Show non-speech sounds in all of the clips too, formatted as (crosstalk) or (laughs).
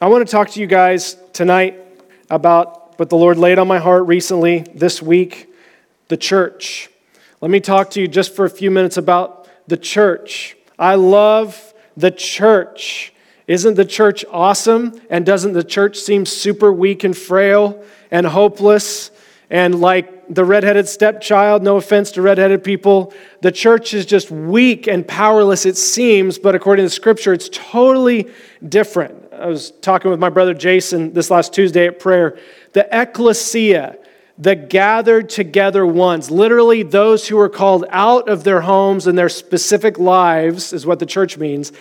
I want to talk to you guys tonight about what the Lord laid on my heart recently this week the church. Let me talk to you just for a few minutes about the church. I love the church. Isn't the church awesome? And doesn't the church seem super weak and frail and hopeless and like the redheaded stepchild? No offense to redheaded people. The church is just weak and powerless, it seems, but according to Scripture, it's totally different. I was talking with my brother Jason this last Tuesday at prayer. The ecclesia, the gathered together ones, literally those who are called out of their homes and their specific lives, is what the church means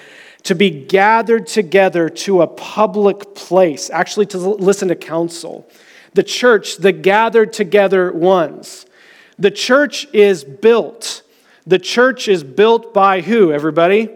to be gathered together to a public place, actually to listen to counsel. The church, the gathered together ones. The church is built. The church is built by who, everybody?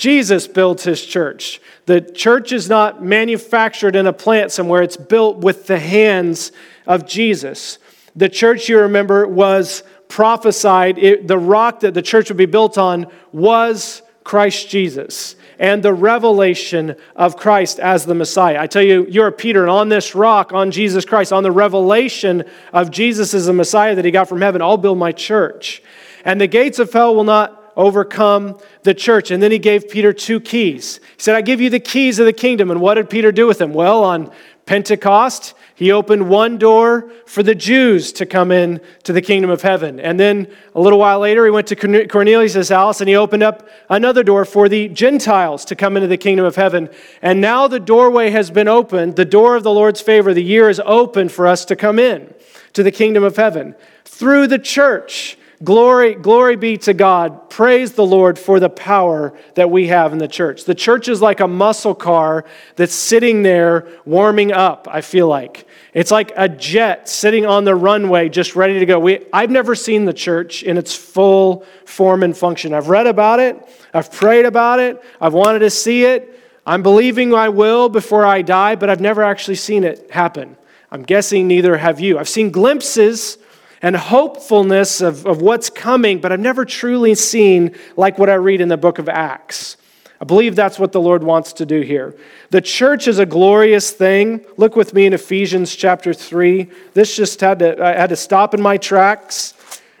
Jesus builds his church. The church is not manufactured in a plant somewhere, it's built with the hands of Jesus. The church, you remember, was prophesied. It, the rock that the church would be built on was Christ Jesus and the revelation of Christ as the Messiah. I tell you, you're Peter, and on this rock, on Jesus Christ, on the revelation of Jesus as the Messiah that he got from heaven, I'll build my church. And the gates of hell will not overcome the church. And then he gave Peter two keys. He said, I give you the keys of the kingdom. And what did Peter do with them? Well, on Pentecost, he opened one door for the Jews to come in to the kingdom of heaven. And then a little while later, he went to Cornelius' house and he opened up another door for the Gentiles to come into the kingdom of heaven. And now the doorway has been opened, the door of the Lord's favor, the year is open for us to come in to the kingdom of heaven through the church. Glory, glory be to God. Praise the Lord for the power that we have in the church. The church is like a muscle car that's sitting there warming up, I feel like. It's like a jet sitting on the runway just ready to go. We, I've never seen the church in its full form and function. I've read about it, I've prayed about it, I've wanted to see it. I'm believing I will before I die, but I've never actually seen it happen. I'm guessing neither have you. I've seen glimpses and hopefulness of, of what's coming, but I've never truly seen like what I read in the book of Acts. I believe that's what the Lord wants to do here. The church is a glorious thing. Look with me in Ephesians chapter 3. This just had to, I had to stop in my tracks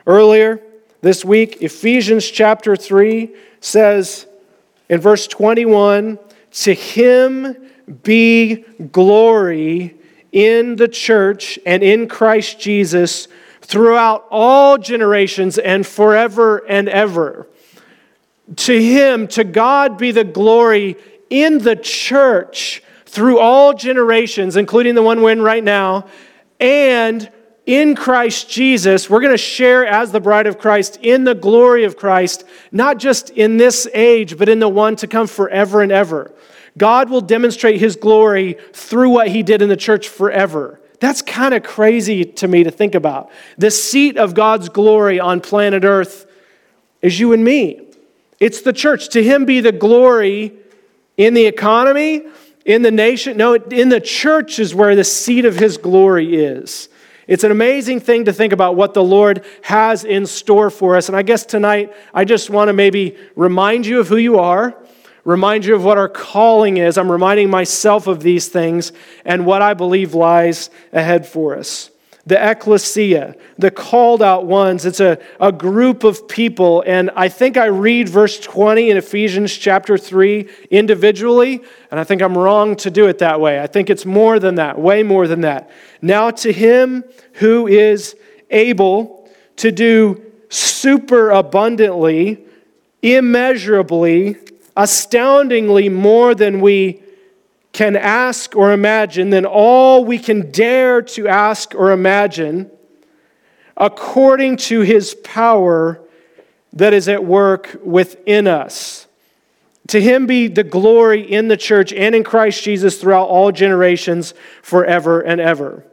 earlier this week. Ephesians chapter 3 says in verse 21 To him be glory in the church and in Christ Jesus throughout all generations and forever and ever. To him, to God be the glory in the church through all generations, including the one we're in right now, and in Christ Jesus, we're going to share as the bride of Christ in the glory of Christ, not just in this age, but in the one to come forever and ever. God will demonstrate his glory through what he did in the church forever. That's kind of crazy to me to think about. The seat of God's glory on planet Earth is you and me. It's the church. To Him be the glory in the economy, in the nation. No, in the church is where the seat of His glory is. It's an amazing thing to think about what the Lord has in store for us. And I guess tonight, I just want to maybe remind you of who you are remind you of what our calling is. I'm reminding myself of these things and what I believe lies ahead for us. The ecclesia, the called out ones, it's a, a group of people. And I think I read verse 20 in Ephesians chapter 3 individually, and I think I'm wrong to do it that way. I think it's more than that, way more than that. Now, to him who is able to do super abundantly, immeasurably, astoundingly more than we can ask or imagine, than all we can dare to ask or imagine, according to his power that is at work within us. To him be the glory in the church and in Christ Jesus throughout all generations, forever and ever.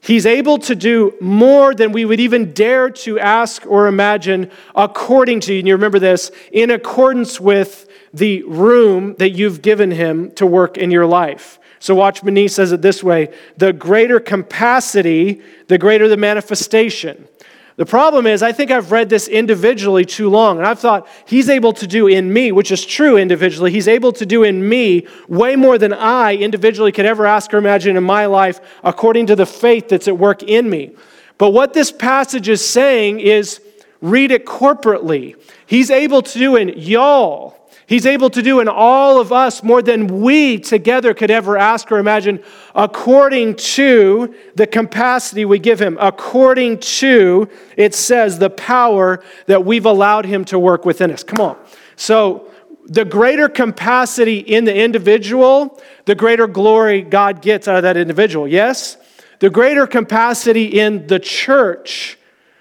He's able to do more than we would even dare to ask or imagine, according to, and you remember this, in accordance with the room that you've given him to work in your life. So, Watchman Nee says it this way the greater capacity, the greater the manifestation. The problem is, I think I've read this individually too long, and I've thought he's able to do in me, which is true individually, he's able to do in me way more than I individually could ever ask or imagine in my life according to the faith that's at work in me. But what this passage is saying is read it corporately. He's able to do in y'all. He's able to do in all of us more than we together could ever ask or imagine, according to the capacity we give him, according to, it says, the power that we've allowed him to work within us. Come on. So, the greater capacity in the individual, the greater glory God gets out of that individual. Yes? The greater capacity in the church,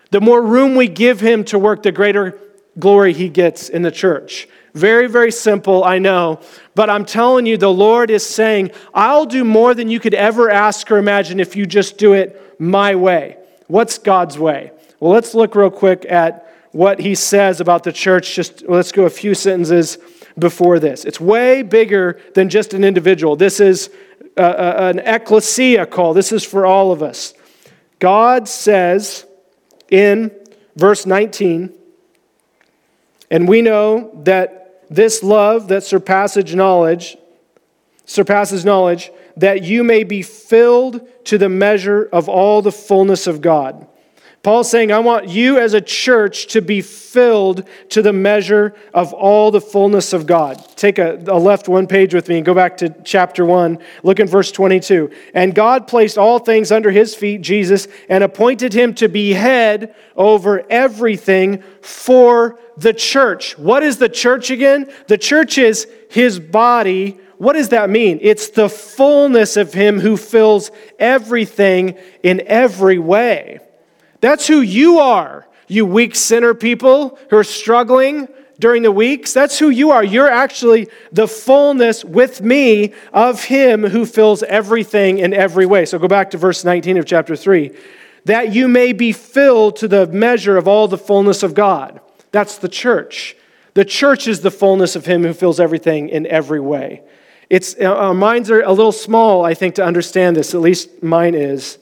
the more room we give him to work, the greater glory he gets in the church. Very, very simple, I know. But I'm telling you, the Lord is saying, I'll do more than you could ever ask or imagine if you just do it my way. What's God's way? Well, let's look real quick at what he says about the church. Just let's go a few sentences before this. It's way bigger than just an individual. This is a, a, an ecclesia call. This is for all of us. God says in verse 19, and we know that this love that surpasses knowledge, surpasses knowledge, that you may be filled to the measure of all the fullness of God. Paul's saying, I want you as a church to be filled to the measure of all the fullness of God. Take a, a, left one page with me and go back to chapter 1. Look in verse 22. And God placed all things under his feet, Jesus, and appointed him to be head over everything for the church. What is the church again? The church is his body. What does that mean? It's the fullness of him who fills everything in every way. That's who you are, you weak sinner people who are struggling during the weeks. That's who you are. You're actually the fullness with me of him who fills everything in every way. So go back to verse 19 of chapter 3. That you may be filled to the measure of all the fullness of God. That's the church. The church is the fullness of him who fills everything in every way. It's, uh, our minds are a little small, I think, to understand this. At least mine is.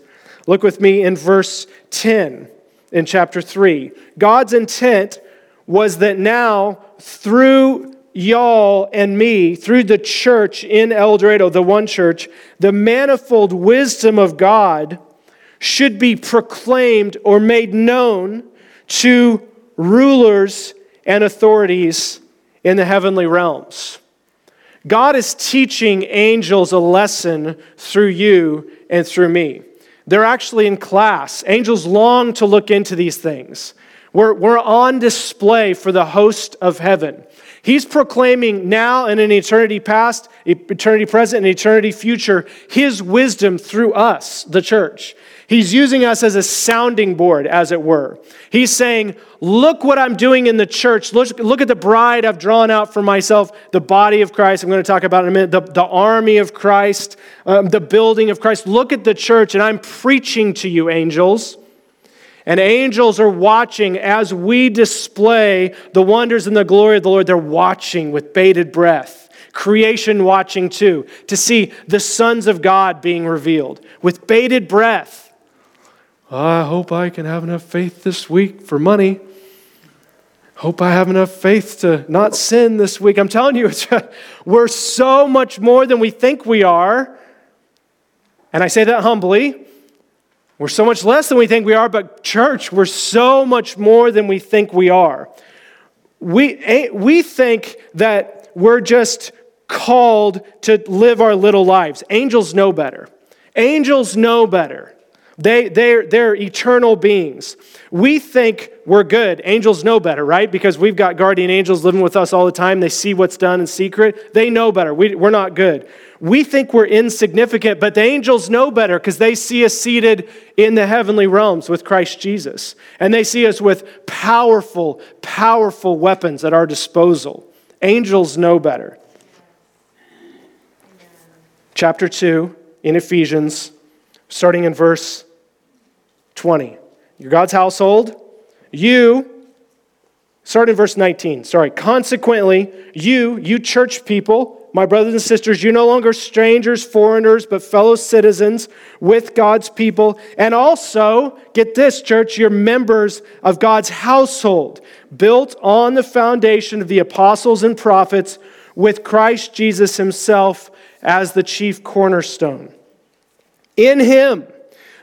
Look with me in verse 10 in chapter 3. God's intent was that now, through y'all and me, through the church in El Dorado, the one church, the manifold wisdom of God should be proclaimed or made known to rulers and authorities in the heavenly realms. God is teaching angels a lesson through you and through me. They're actually in class. Angels long to look into these things. We're, we're on display for the host of heaven. He's proclaiming now and in eternity past, eternity present, and eternity future, his wisdom through us, the church. He's using us as a sounding board, as it were. He's saying, Look what I'm doing in the church. Look, look at the bride I've drawn out for myself, the body of Christ. I'm going to talk about in a minute, the, the army of Christ, um, the building of Christ. Look at the church, and I'm preaching to you, angels. And angels are watching as we display the wonders and the glory of the Lord. They're watching with bated breath. Creation watching too, to see the sons of God being revealed with bated breath. I hope I can have enough faith this week for money. Hope I have enough faith to not sin this week. I'm telling you, (laughs) we're so much more than we think we are. And I say that humbly. We're so much less than we think we are, but church, we're so much more than we think we are. We, eh, we think that we're just called to live our little lives. Angels know better. Angels know better. They, they're, they're eternal beings. We think we're good. Angels know better, right? Because we've got guardian angels living with us all the time. They see what's done in secret. They know better. We, we're not good. We think we're insignificant, but the angels know better because they see us seated in the heavenly realms with Christ Jesus. And they see us with powerful, powerful weapons at our disposal. Angels know better. Chapter 2 in Ephesians starting in verse 20. You're God's household. You, start in verse 19. Sorry. Consequently, you, you church people, my brothers and sisters, you're no longer strangers, foreigners, but fellow citizens with God's people. And also, get this, church, you're members of God's household, built on the foundation of the apostles and prophets, with Christ Jesus himself as the chief cornerstone. In him,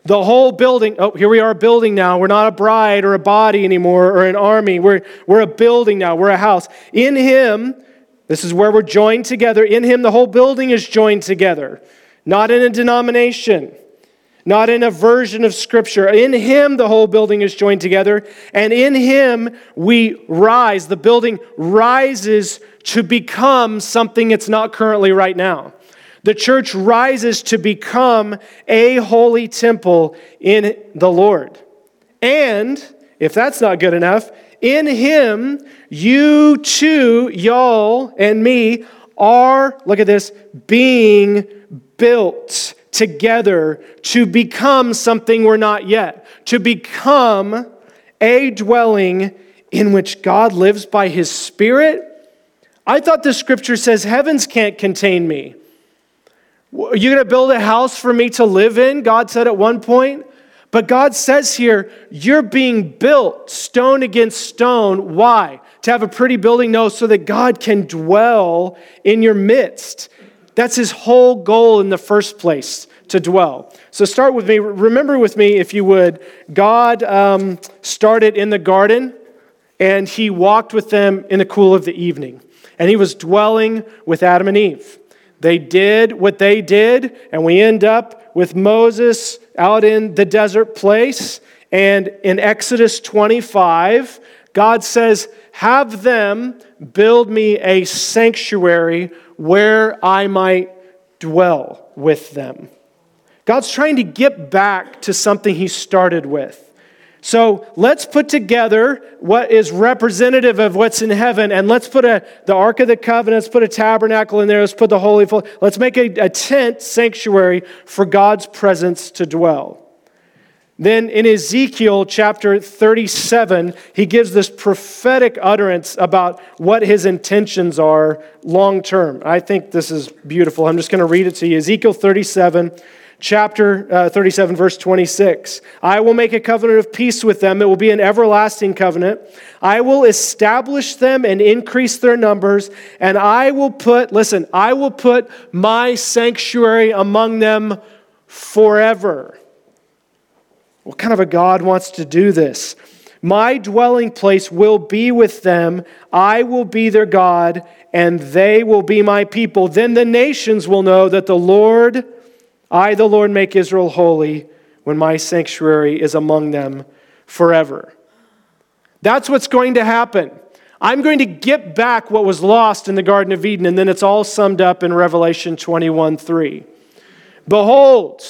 the whole building, oh, here we are building now. We're not a bride or a body anymore or an army. We're, we're a building now. We're a house. In him, this is where we're joined together. In Him, the whole building is joined together, not in a denomination, not in a version of Scripture. In Him, the whole building is joined together, and in Him, we rise. The building rises to become something it's not currently right now. The church rises to become a holy temple in the Lord. And if that's not good enough, in him, you too, y'all and me, are, look at this, being built together to become something we're not yet, to become a dwelling in which God lives by his Spirit. I thought the scripture says heavens can't contain me. Are you going to build a house for me to live in? God said at one point. But God says here, you're being built stone against stone. Why? To have a pretty building? No, so that God can dwell in your midst. That's his whole goal in the first place to dwell. So start with me. Remember with me, if you would, God um, started in the garden and he walked with them in the cool of the evening. And he was dwelling with Adam and Eve. They did what they did, and we end up with Moses out in the desert place. And in Exodus 25, God says, Have them build me a sanctuary where I might dwell with them. God's trying to get back to something he started with. So let's put together what is representative of what's in heaven, and let's put a, the Ark of the Covenant, let's put a tabernacle in there, let's put the Holy, let's make a, a tent sanctuary for God's presence to dwell. Then in Ezekiel chapter 37, he gives this prophetic utterance about what his intentions are long term. I think this is beautiful. I'm just going to read it to you. Ezekiel 37, chapter uh, 37, verse 26. I will make a covenant of peace with them. It will be an everlasting covenant. I will establish them and increase their numbers, and I will put, listen, I will put my sanctuary among them forever. What kind of a God wants to do this? My dwelling place will be with them. I will be their God, and they will be my people. Then the nations will know that the Lord I, the Lord, make Israel holy when my sanctuary is among them forever. That's what's going to happen. I'm going to get back what was lost in the Garden of Eden, and then it's all summed up in Revelation 21 3. Behold,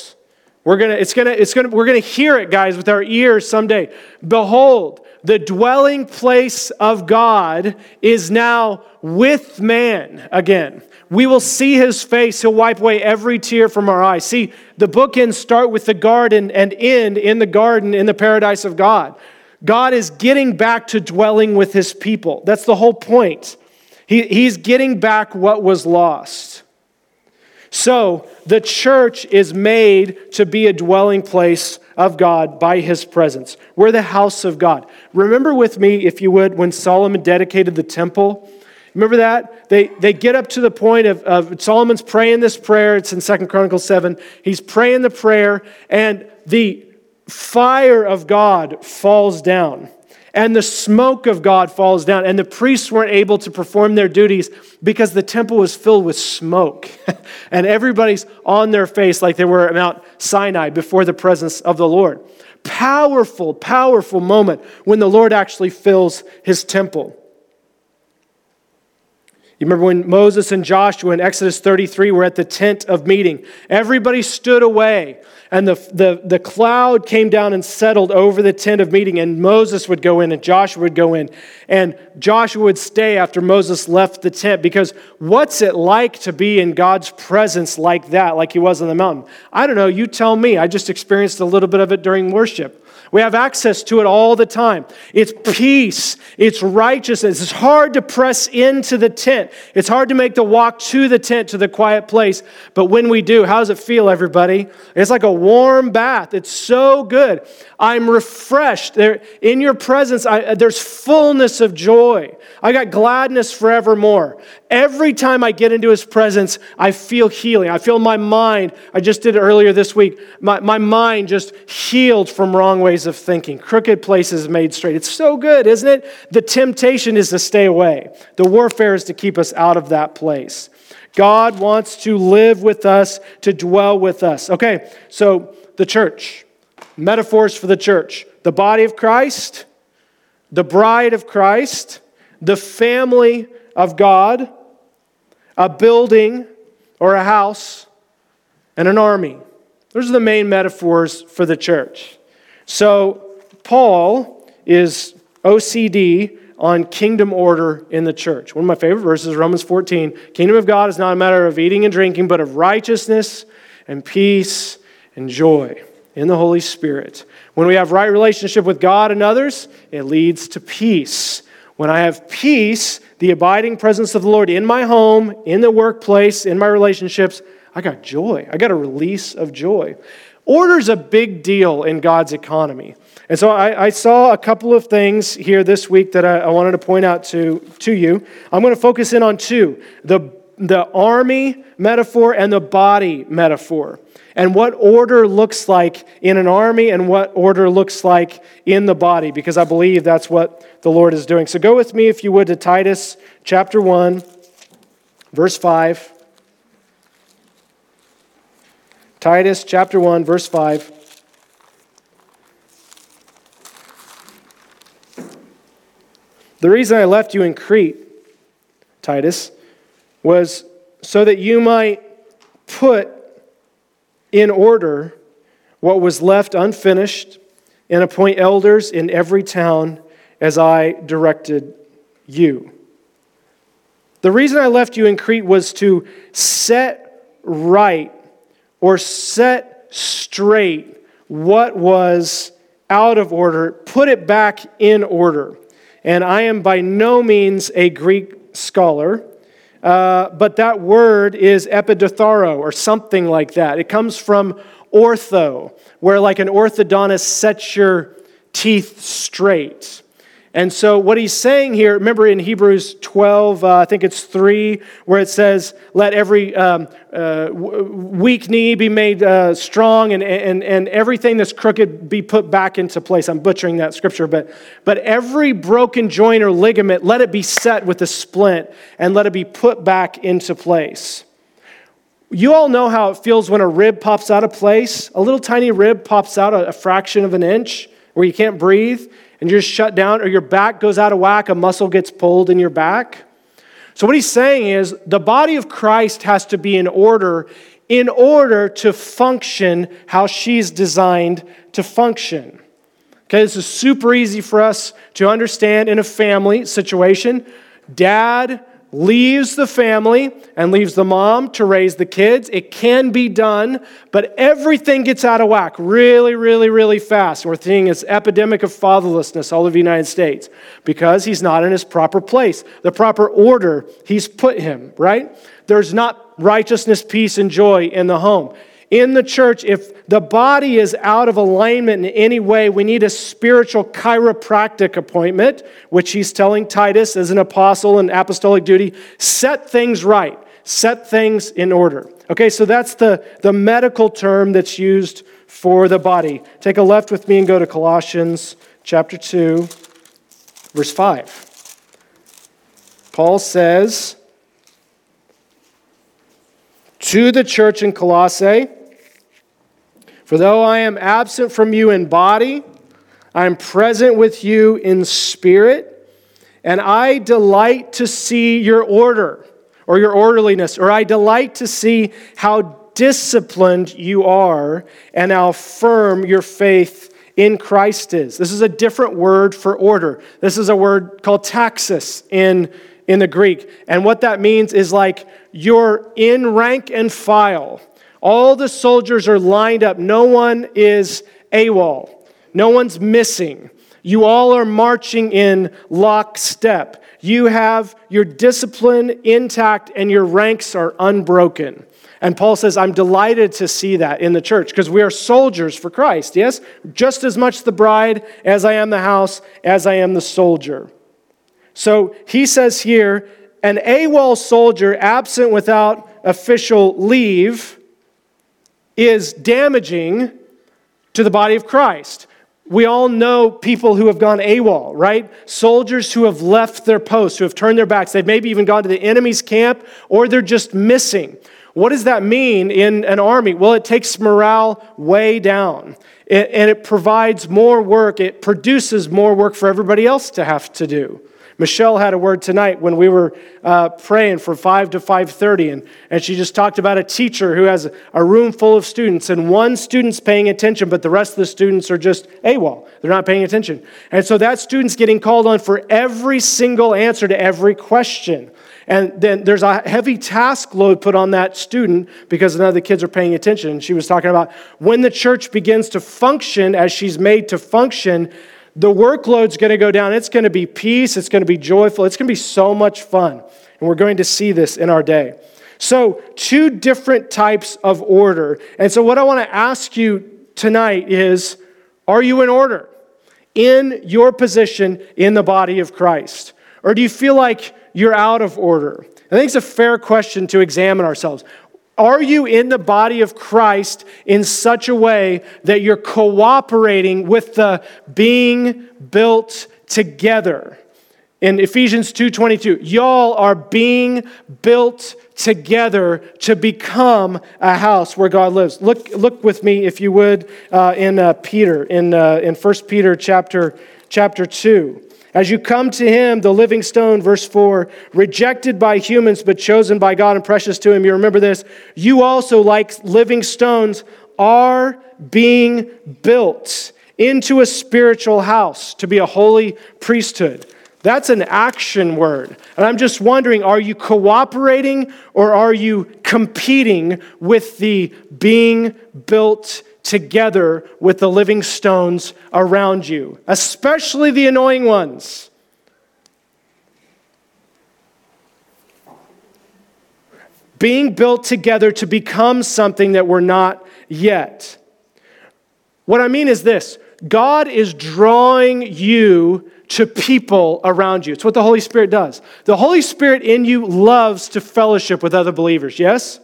we're gonna, it's gonna, it's gonna, we're gonna hear it, guys, with our ears someday. Behold, the dwelling place of God is now with man again. We will see his face. He'll wipe away every tear from our eyes. See, the bookends start with the garden and end in the garden in the paradise of God. God is getting back to dwelling with his people. That's the whole point. He, he's getting back what was lost. So, the church is made to be a dwelling place of God by his presence. We're the house of God. Remember with me, if you would, when Solomon dedicated the temple Remember that? They, they get up to the point of, of Solomon's praying this prayer. It's in Second Chronicles 7. He's praying the prayer, and the fire of God falls down. And the smoke of God falls down. And the priests weren't able to perform their duties because the temple was filled with smoke. (laughs) and everybody's on their face like they were at Mount Sinai before the presence of the Lord. Powerful, powerful moment when the Lord actually fills his temple. You remember when Moses and Joshua in Exodus 33 were at the tent of meeting? Everybody stood away, and the, the, the cloud came down and settled over the tent of meeting, and Moses would go in, and Joshua would go in, and Joshua would stay after Moses left the tent. Because what's it like to be in God's presence like that, like he was on the mountain? I don't know, you tell me. I just experienced a little bit of it during worship. We have access to it all the time. It's peace, it's righteousness. It's hard to press into the tent. It's hard to make the walk to the tent, to the quiet place. But when we do, how does it feel, everybody? It's like a warm bath. It's so good. I'm refreshed. There, in your presence, I, there's fullness of joy. I got gladness forevermore. Every time I get into his presence, I feel healing. I feel my mind, I just did earlier this week, my, my mind just healed from wrong ways of thinking. Crooked places made straight. It's so good, isn't it? The temptation is to stay away, the warfare is to keep us out of that place. God wants to live with us, to dwell with us. Okay, so the church, metaphors for the church the body of Christ, the bride of Christ, the family of God, a building or a house, and an army. Those are the main metaphors for the church. So, Paul is OCD on kingdom order in the church. One of my favorite verses, Romans 14 Kingdom of God is not a matter of eating and drinking, but of righteousness and peace and joy in the Holy Spirit. When we have right relationship with God and others, it leads to peace. When I have peace, the abiding presence of the Lord in my home, in the workplace, in my relationships, I got joy. I got a release of joy. Order is a big deal in God's economy. And so I, I, saw a couple of things here this week that I, I wanted to point out to, to you. I'm going to focus in on two the, the army metaphor and the body metaphor and what order looks like in an army and what order looks like in the body, because I believe that's what the Lord is doing. So go with me, if you would, to Titus chapter 1, verse 5. Titus chapter 1, verse 5. The reason I left you in Crete, Titus, was so that you might put in order what was left unfinished and appoint elders in every town as I directed you. The reason I left you in Crete was to set right or set straight what was out of order, put it back in order. And I am by no means a Greek scholar. Uh, but that word is epidotharo or something like that. It comes from ortho, where like an orthodontist sets your teeth straight. And so, what he's saying here, remember in Hebrews 12, uh, I think it's 3, where it says, Let every um, uh, weak knee be made uh, strong and, and, and everything that's crooked be put back into place. I'm butchering that scripture, but, but every broken joint or ligament, let it be set with a splint and let it be put back into place. You all know how it feels when a rib pops out of place. A little tiny rib pops out a, a fraction of an inch where you can't breathe and you're shut down, or your back goes out of whack, a muscle gets pulled in your back. So, what he's saying is the body of Christ has to be in order in order to function how she's designed to function. Okay, this is super easy for us to understand in a family situation. Dad leaves the family and leaves the mom to raise the kids. It can be done, but everything gets out of whack really, really, really fast. We're seeing this epidemic of fatherlessness all over the United States because he's not in his proper place, the proper order he's put him, right? There's not righteousness, peace, and joy in the home in the church, if the body is out of alignment in any way, we need a spiritual chiropractic appointment, which he's telling Titus as an apostle and apostolic duty. Set things right, set things in order. Okay, so that's the, the medical term that's used for the body. Take a left with me and go to Colossians chapter 2, verse 5. Paul says, to the church in Colossae, for though I am absent from you in body, I am present with you in spirit, and I delight to see your order or your orderliness, or I delight to see how disciplined you are and how firm your faith in Christ is. This is a different word for order. This is a word called taxis in, in the Greek. And what that means is like you're in rank and file all the soldiers are lined up. No one is AWOL. No one's missing. You all are marching in lockstep. You have your discipline intact and your ranks are unbroken. And Paul says, I'm delighted to see that in the church because we are soldiers for Christ, yes? Just as much the bride as I am the house, as I am the soldier. So he says here, an AWOL soldier absent without official leave is damaging to the body of Christ. We all know people who have gone AWOL, right? Soldiers who have left their posts, who have turned their backs. They've maybe even gone to the enemy's camp, or they're just missing. What does that mean in an army? Well, it takes morale way down and it provides more work. It produces more work for everybody else to have to do. Michelle had a word tonight when we were uh, praying from 5 to 5.30, and, and she just talked about a teacher who has a room full of students, and one student's paying attention, but the rest of the students are just AWOL. They're not paying attention. And so that student's getting called on for every single answer to every question. And then there's a heavy task load put on that student because none of the kids are paying attention. She was talking about when the church begins to function as she's made to function, the workload's going to go down. It's going to be peace. It's going to be joyful. It's going to be so much fun. And we're going to see this in our day. So, two different types of order. And so, what I want to ask you tonight is are you in order in your position in the body of Christ? Or do you feel like you're out of order? I think it's a fair question to examine ourselves. Are you in the body of Christ in such a way that you're cooperating with the being built together? In Ephesians 2:22, y'all are being built together to become a house where God lives. Look, look with me, if you would, uh, in uh, Peter, in, uh, in 1 Peter chapter, chapter 2. As you come to him, the living stone, verse 4, rejected by humans but chosen by God and precious to him, you remember this. You also, like living stones, are being built into a spiritual house to be a holy priesthood. That's an action word. And I'm just wondering are you cooperating or are you competing with the being built together with the living stones around you, especially the annoying ones. Being built together to become something that we're not yet. What I mean is this God is drawing you to people around you. It's what the Holy Spirit does. The Holy Spirit in you loves to fellowship with other believers, yes?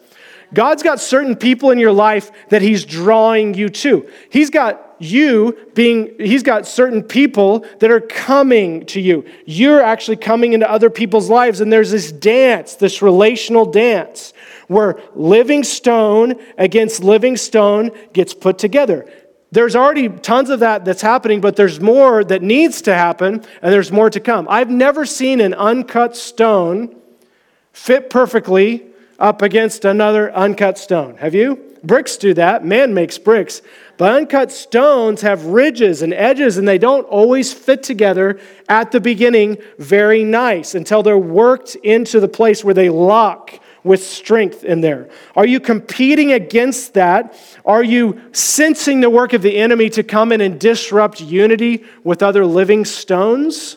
God's got certain people in your life that He's drawing you to. He's got you being, He's got certain people that are coming to you. You're actually coming into other people's lives, and there's this dance, this relational dance, where living stone against living stone gets put together. There's already tons of that that's happening, but there's more that needs to happen, and there's more to come. I've never seen an uncut stone fit perfectly up against another uncut stone. Have you? Bricks do that. Man makes bricks. But uncut stones have ridges and edges, and they don't always fit together at the beginning very nice until they're worked into the place where they lock with strength in there. Are you competing against that? Are you sensing the work of the enemy to come in and disrupt unity with other living stones?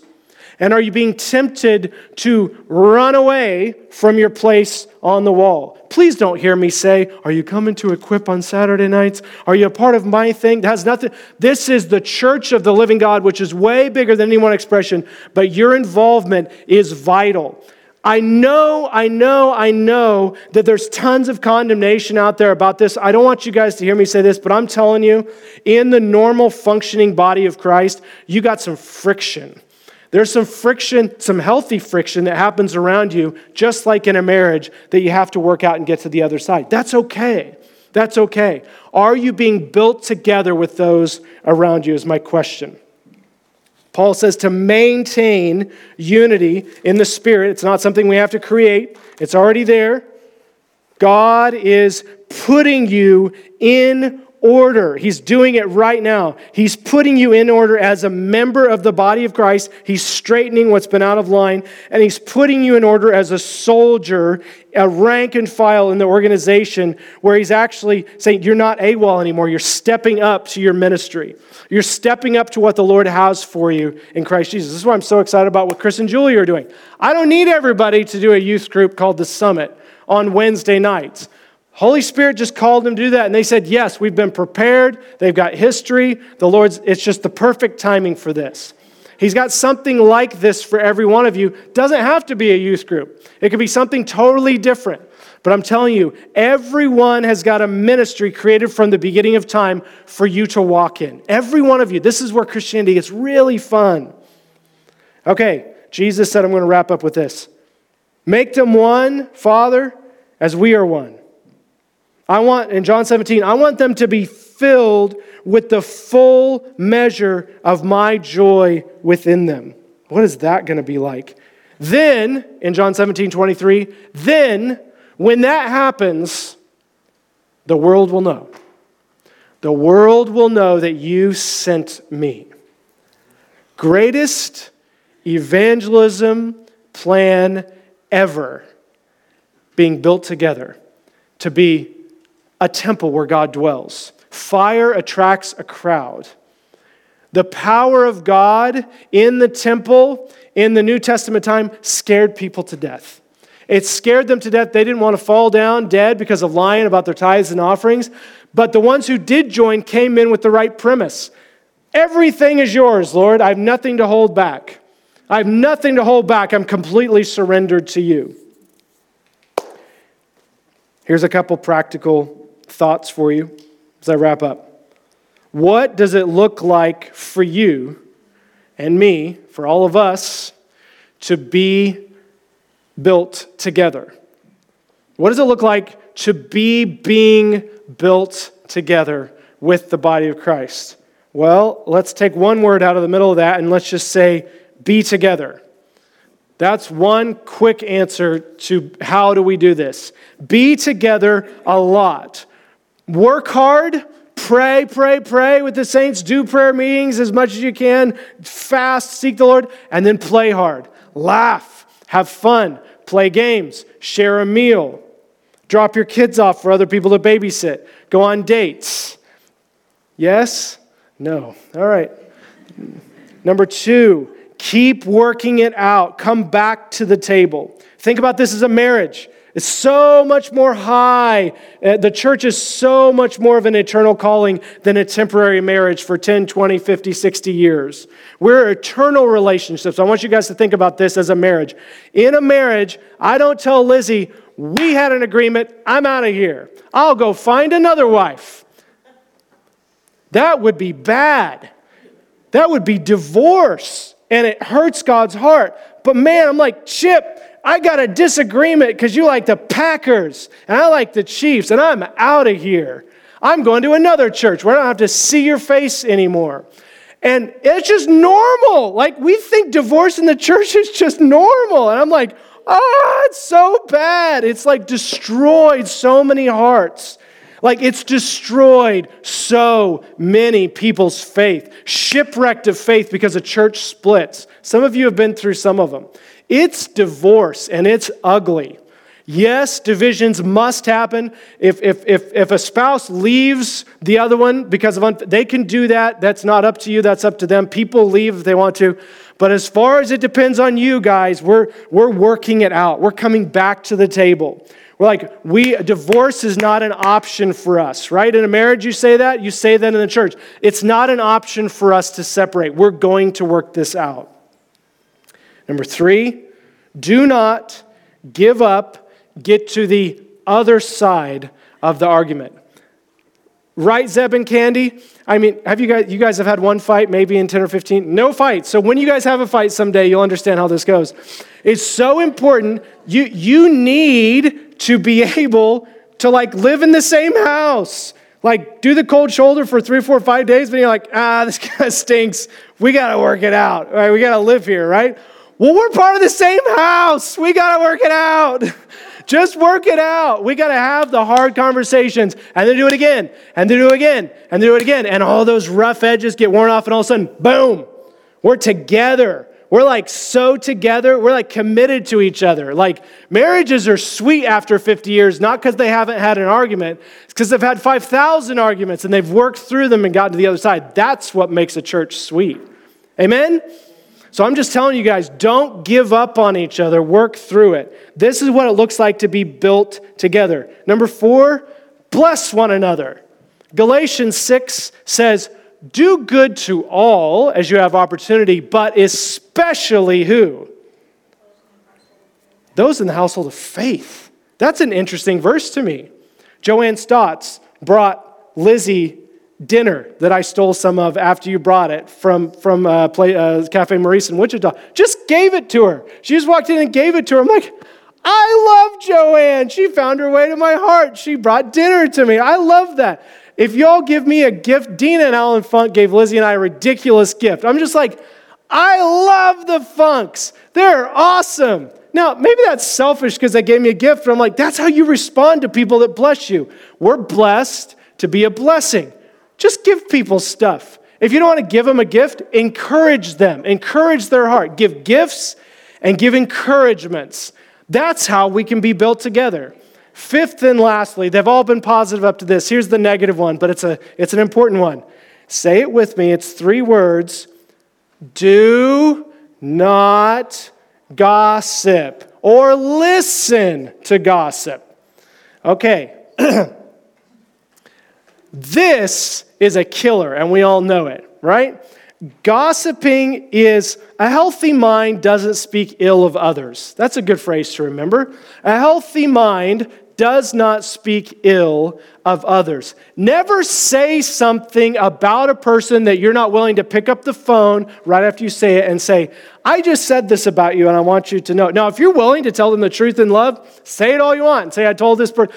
And are you being tempted to run away from your place on the wall? Please don't hear me say, Are you coming to equip on Saturday nights? Are you a part of my thing? That has nothing. This is the church of the living God, which is way bigger than any one expression, but your involvement is vital. I know, I know, I know that there's tons of condemnation out there about this. I don't want you guys to hear me say this, but I'm telling you, in the normal functioning body of Christ, you got some friction. There's some friction, some healthy friction that happens around you, just like in a marriage, that you have to work out and get to the other side. That's okay. That's okay. Are you being built together with those around you? Is my question. Paul says to maintain unity in the Spirit. It's not something we have to create, it's already there. God is putting you in order. He's doing it right now. He's putting you in order as a member of the body of Christ. He's straightening what's been out of line, and he's putting you in order as a soldier, a rank and file in the organization, where he's actually saying, You're not AWOL anymore. You're stepping up to your ministry. You're stepping up to what the Lord has for you in Christ Jesus. This is why I'm so excited about what Chris and Julie are doing. I don't need everybody to do a youth group called The Summit on Wednesday nights. Holy Spirit just called them to do that. And they said, Yes, we've been prepared. They've got history. The Lord's, it's just the perfect timing for this. He's got something like this for every one of you. Doesn't have to be a youth group, it could be something totally different. But I'm telling you, everyone has got a ministry created from the beginning of time for you to walk in. Every one of you. This is where Christianity gets really fun. Okay, Jesus said, I'm going to wrap up with this. Make them one, Father, as we are one. I want, in John 17, I want them to be filled with the full measure of my joy within them. What is that going to be like? Then, in John 17, 23, then, when that happens, the world will know. The world will know that you sent me. Greatest evangelism plan ever being built together to be a temple where God dwells. Fire attracts a crowd. The power of God in the temple in the New Testament time scared people to death. It scared them to death. They didn't want to fall down dead because of lying about their tithes and offerings. But the ones who did join came in with the right premise Everything is yours, Lord. I have nothing to hold back. I have nothing to hold back. I'm completely surrendered to you. Here's a couple practical thoughts for you as I wrap up. What does it look like for you and me, for all of us, to be built together? What does it look like to be being built together with the body of Christ? Well, let's take one word out of the middle of that and let's just say, be together. That's one quick answer to how do we do this. Be together a lot. Work hard, pray, pray, pray with the saints, do prayer meetings as much as you can, fast, seek the Lord, and then play hard. Laugh, have fun, play games, share a meal, drop your kids off for other people to babysit, go on dates. Yes? No. All right. Number two, keep working it out. Come back to the table. Think about this as a marriage. It's so much more high. Uh, the church is so much more of an eternal calling than a temporary marriage for 10, 20, 50, 60 years. We're eternal relationships. I want you guys to think about this as a marriage. In a marriage, I don't tell Lizzie, we had an agreement, I'm out of here. I'll go find another wife. That would be bad. That would be divorce, and it hurts God's heart. But man, I'm like, Chip, I got a disagreement because you like the Packers and I like the Chiefs, and I'm out of here. I'm going to another church where I don't have to see your face anymore. And it's just normal. Like, we think divorce in the church (laughs) is just normal. And I'm like, oh, it's so bad. It's like destroyed so many hearts. Like, it's destroyed so many people's faith, shipwrecked of faith because a church splits. Some of you have been through some of them. It's divorce and it's ugly. Yes, divisions must happen. If, if, if, if a spouse leaves the other one because of, un- they can do that. That's not up to you, that's up to them. People leave if they want to. But as far as it depends on you guys, we're, we're working it out. We're coming back to the table. We're like, we, divorce is not an option for us, right? In a marriage, you say that, you say that in the church. It's not an option for us to separate. We're going to work this out. Number three, do not give up, get to the other side of the argument. Right, Zeb and Candy? I mean, have you guys, you guys have had one fight, maybe in 10 or 15? No fight. So when you guys have a fight someday, you'll understand how this goes. It's so important. You, you need to be able to like live in the same house. Like, do the cold shoulder for three, four, five days, but you're like, ah, this (laughs) guy stinks. We got to work it out. Right? We got to live here, right? Well, we're part of the same house. We got to work it out. (laughs) Just work it out. We got to have the hard conversations and then do it again and then do it again and do it again. And all those rough edges get worn off, and all of a sudden, boom, we're together. We're like so together. We're like committed to each other. Like marriages are sweet after 50 years, not because they haven't had an argument, it's because they've had 5,000 arguments and they've worked through them and gotten to the other side. That's what makes a church sweet. Amen? So I'm just telling you guys, don't give up on each other. Work through it. This is what it looks like to be built together. Number four, bless one another. Galatians 6 says, do good to all as you have opportunity, but especially who? Those in the household of faith. That's an interesting verse to me. Joanne Stotts brought Lizzie dinner that I stole some of after you brought it from, from uh, play, uh, Cafe Maurice in Wichita. Just gave it to her. She just walked in and gave it to her. I'm like, I love Joanne. She found her way to my heart. She brought dinner to me. I love that. If y'all give me a gift, Dina and Alan Funk gave Lizzie and I a ridiculous gift. I'm just like, I love the Funks. They're awesome. Now, maybe that's selfish because they gave me a gift, but I'm like, that's how you respond to people that bless you. We're blessed to be a blessing. Just give people stuff. If you don't want to give them a gift, encourage them, encourage their heart. Give gifts and give encouragements. That's how we can be built together. Fifth and lastly, they've all been positive up to this. Here's the negative one, but it's, a, it's an important one. Say it with me. It's three words. Do not gossip or listen to gossip. Okay. (clears throat) this is a killer, and we all know it, right? Gossiping is a healthy mind doesn't speak ill of others. That's a good phrase to remember. A healthy mind does not speak ill of others. Never say something about a person that you're not willing to pick up the phone right after you say it and say, I just said this about you and I want you to know. Now, if you're willing to tell them the truth in love, say it all you want. Say, I told this person.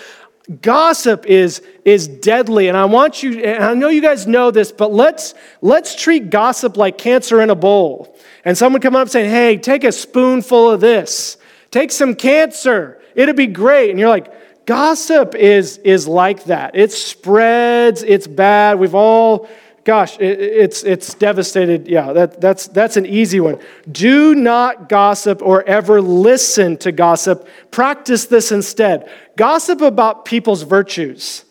Gossip is, is deadly, and I want you, and I know you guys know this, but let's, let's treat gossip like cancer in a bowl. And someone come up saying, Hey, take a spoonful of this, take some cancer, it'll be great. And you're like, Gossip is, is like that. It spreads, it's bad. We've all, gosh, it, it's, it's devastated. Yeah, that, that's, that's an easy one. Do not gossip or ever listen to gossip. Practice this instead. Gossip about people's virtues.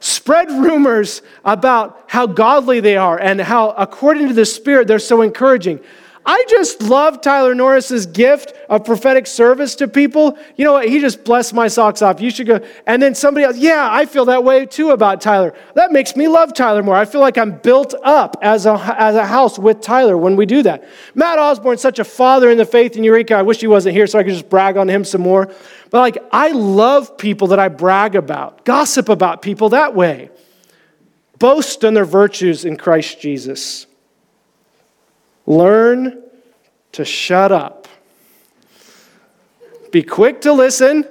Spread rumors about how godly they are and how, according to the Spirit, they're so encouraging. I just love Tyler Norris's gift of prophetic service to people. You know what? He just blessed my socks off. You should go. And then somebody else, yeah, I feel that way too about Tyler. That makes me love Tyler more. I feel like I'm built up as a, as a house with Tyler when we do that. Matt Osborne's such a father in the faith in Eureka. I wish he wasn't here so I could just brag on him some more. But like, I love people that I brag about, gossip about people that way, boast on their virtues in Christ Jesus. Learn to shut up. Be quick to listen,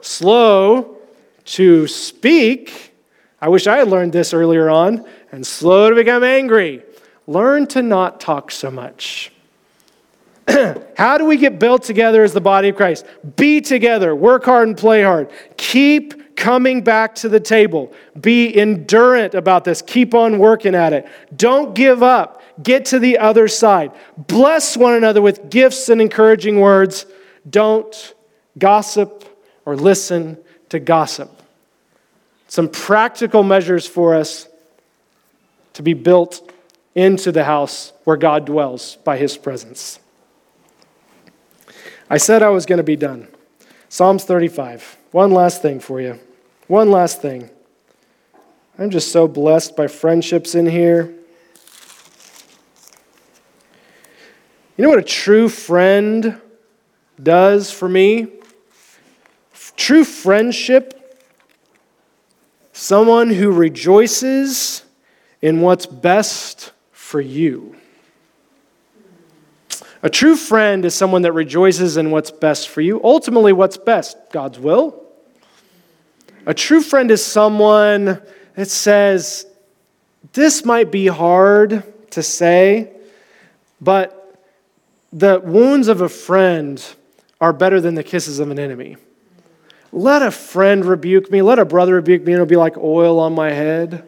slow to speak. I wish I had learned this earlier on, and slow to become angry. Learn to not talk so much. (clears throat) How do we get built together as the body of Christ? Be together, work hard and play hard. Keep coming back to the table. Be endurant about this. Keep on working at it. Don't give up. Get to the other side. Bless one another with gifts and encouraging words. Don't gossip or listen to gossip. Some practical measures for us to be built into the house where God dwells by his presence. I said I was going to be done. Psalms 35. One last thing for you. One last thing. I'm just so blessed by friendships in here. You know what a true friend does for me? True friendship, someone who rejoices in what's best for you. A true friend is someone that rejoices in what's best for you. Ultimately, what's best? God's will. A true friend is someone that says, This might be hard to say, but the wounds of a friend are better than the kisses of an enemy. let a friend rebuke me, let a brother rebuke me, and it'll be like oil on my head.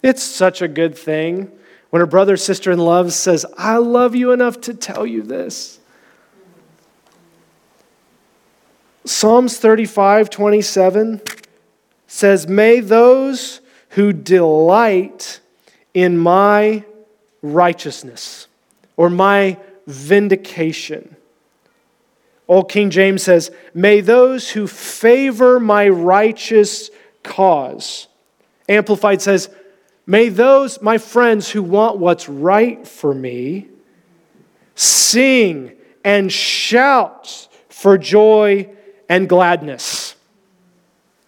It's such a good thing when a brother, sister in love says, I love you enough to tell you this. Psalms 35 27 says, May those who delight in my righteousness or my vindication. Old King James says, May those who favor my righteous cause. Amplified says, May those, my friends who want what's right for me, sing and shout for joy and gladness.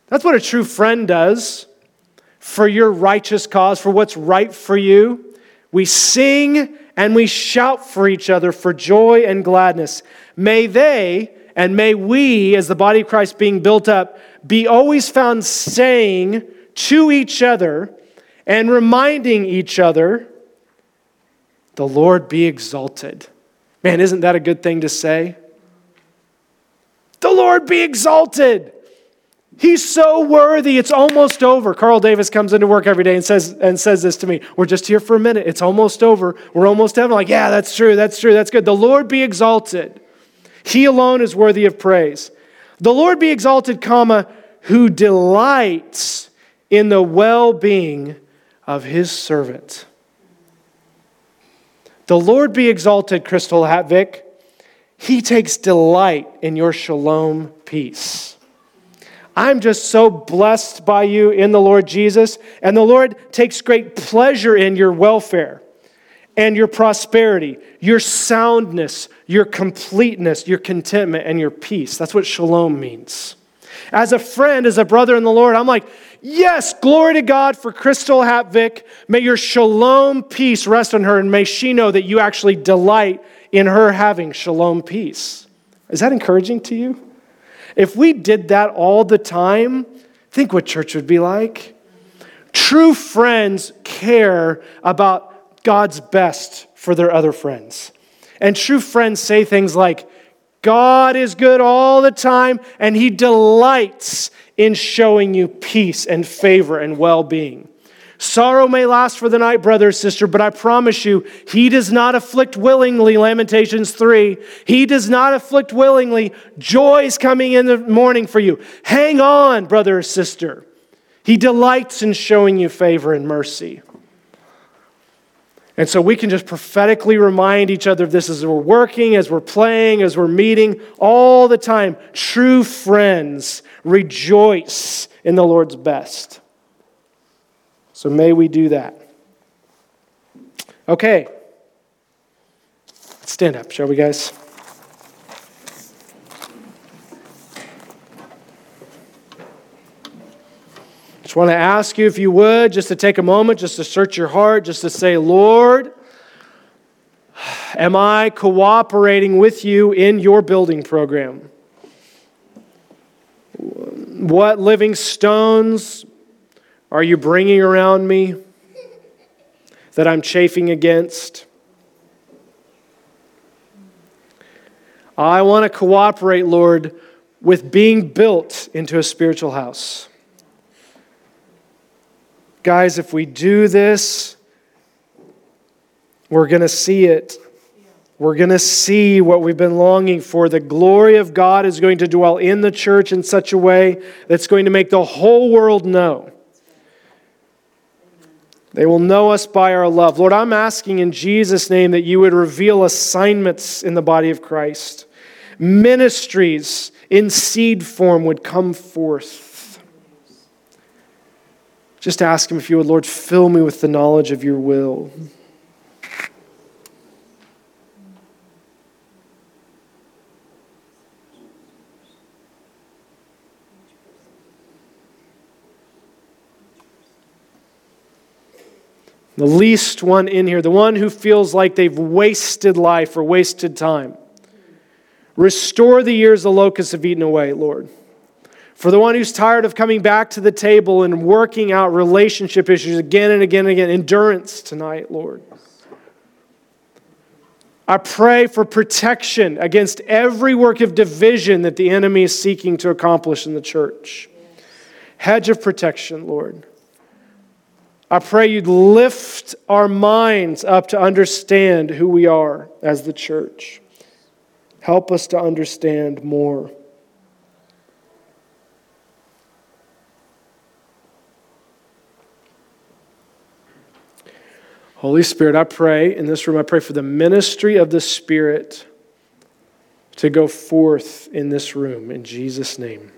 That's what a true friend does for your righteous cause, for what's right for you. We sing and we shout for each other for joy and gladness. May they and may we, as the body of Christ being built up, be always found saying to each other and reminding each other, the Lord be exalted. Man, isn't that a good thing to say? The Lord be exalted. He's so worthy. It's almost over. Carl Davis comes into work every day and says, and says this to me. We're just here for a minute. It's almost over. We're almost heaven. Like, yeah, that's true. That's true. That's good. The Lord be exalted. He alone is worthy of praise. The Lord be exalted, comma, who delights in the well being of his servant. The Lord be exalted, Crystal Hatvik. He takes delight in your shalom peace. I'm just so blessed by you in the Lord Jesus, and the Lord takes great pleasure in your welfare and your prosperity, your soundness, your completeness, your contentment, and your peace. That's what shalom means. As a friend, as a brother in the Lord, I'm like, yes, glory to God for Crystal Hatvick. May your shalom peace rest on her, and may she know that you actually delight in her having shalom peace. Is that encouraging to you? If we did that all the time, think what church would be like. True friends care about God's best for their other friends. And true friends say things like, God is good all the time, and He delights in showing you peace and favor and well being. Sorrow may last for the night, brother or sister, but I promise you, He does not afflict willingly. Lamentations 3. He does not afflict willingly. Joy is coming in the morning for you. Hang on, brother or sister. He delights in showing you favor and mercy. And so we can just prophetically remind each other of this as we're working, as we're playing, as we're meeting all the time. True friends rejoice in the Lord's best. So may we do that. Okay. Stand up, shall we, guys? Just want to ask you, if you would, just to take a moment, just to search your heart, just to say, Lord, am I cooperating with you in your building program? What living stones are you bringing around me that I'm chafing against? I want to cooperate, Lord, with being built into a spiritual house. Guys, if we do this, we're going to see it. We're going to see what we've been longing for. The glory of God is going to dwell in the church in such a way that's going to make the whole world know. They will know us by our love. Lord, I'm asking in Jesus' name that you would reveal assignments in the body of Christ. Ministries in seed form would come forth. Just ask Him if you would, Lord, fill me with the knowledge of your will. The least one in here, the one who feels like they've wasted life or wasted time. Restore the years the locusts have eaten away, Lord. For the one who's tired of coming back to the table and working out relationship issues again and again and again, endurance tonight, Lord. I pray for protection against every work of division that the enemy is seeking to accomplish in the church. Hedge of protection, Lord. I pray you'd lift our minds up to understand who we are as the church. Help us to understand more. Holy Spirit, I pray in this room, I pray for the ministry of the Spirit to go forth in this room. In Jesus' name.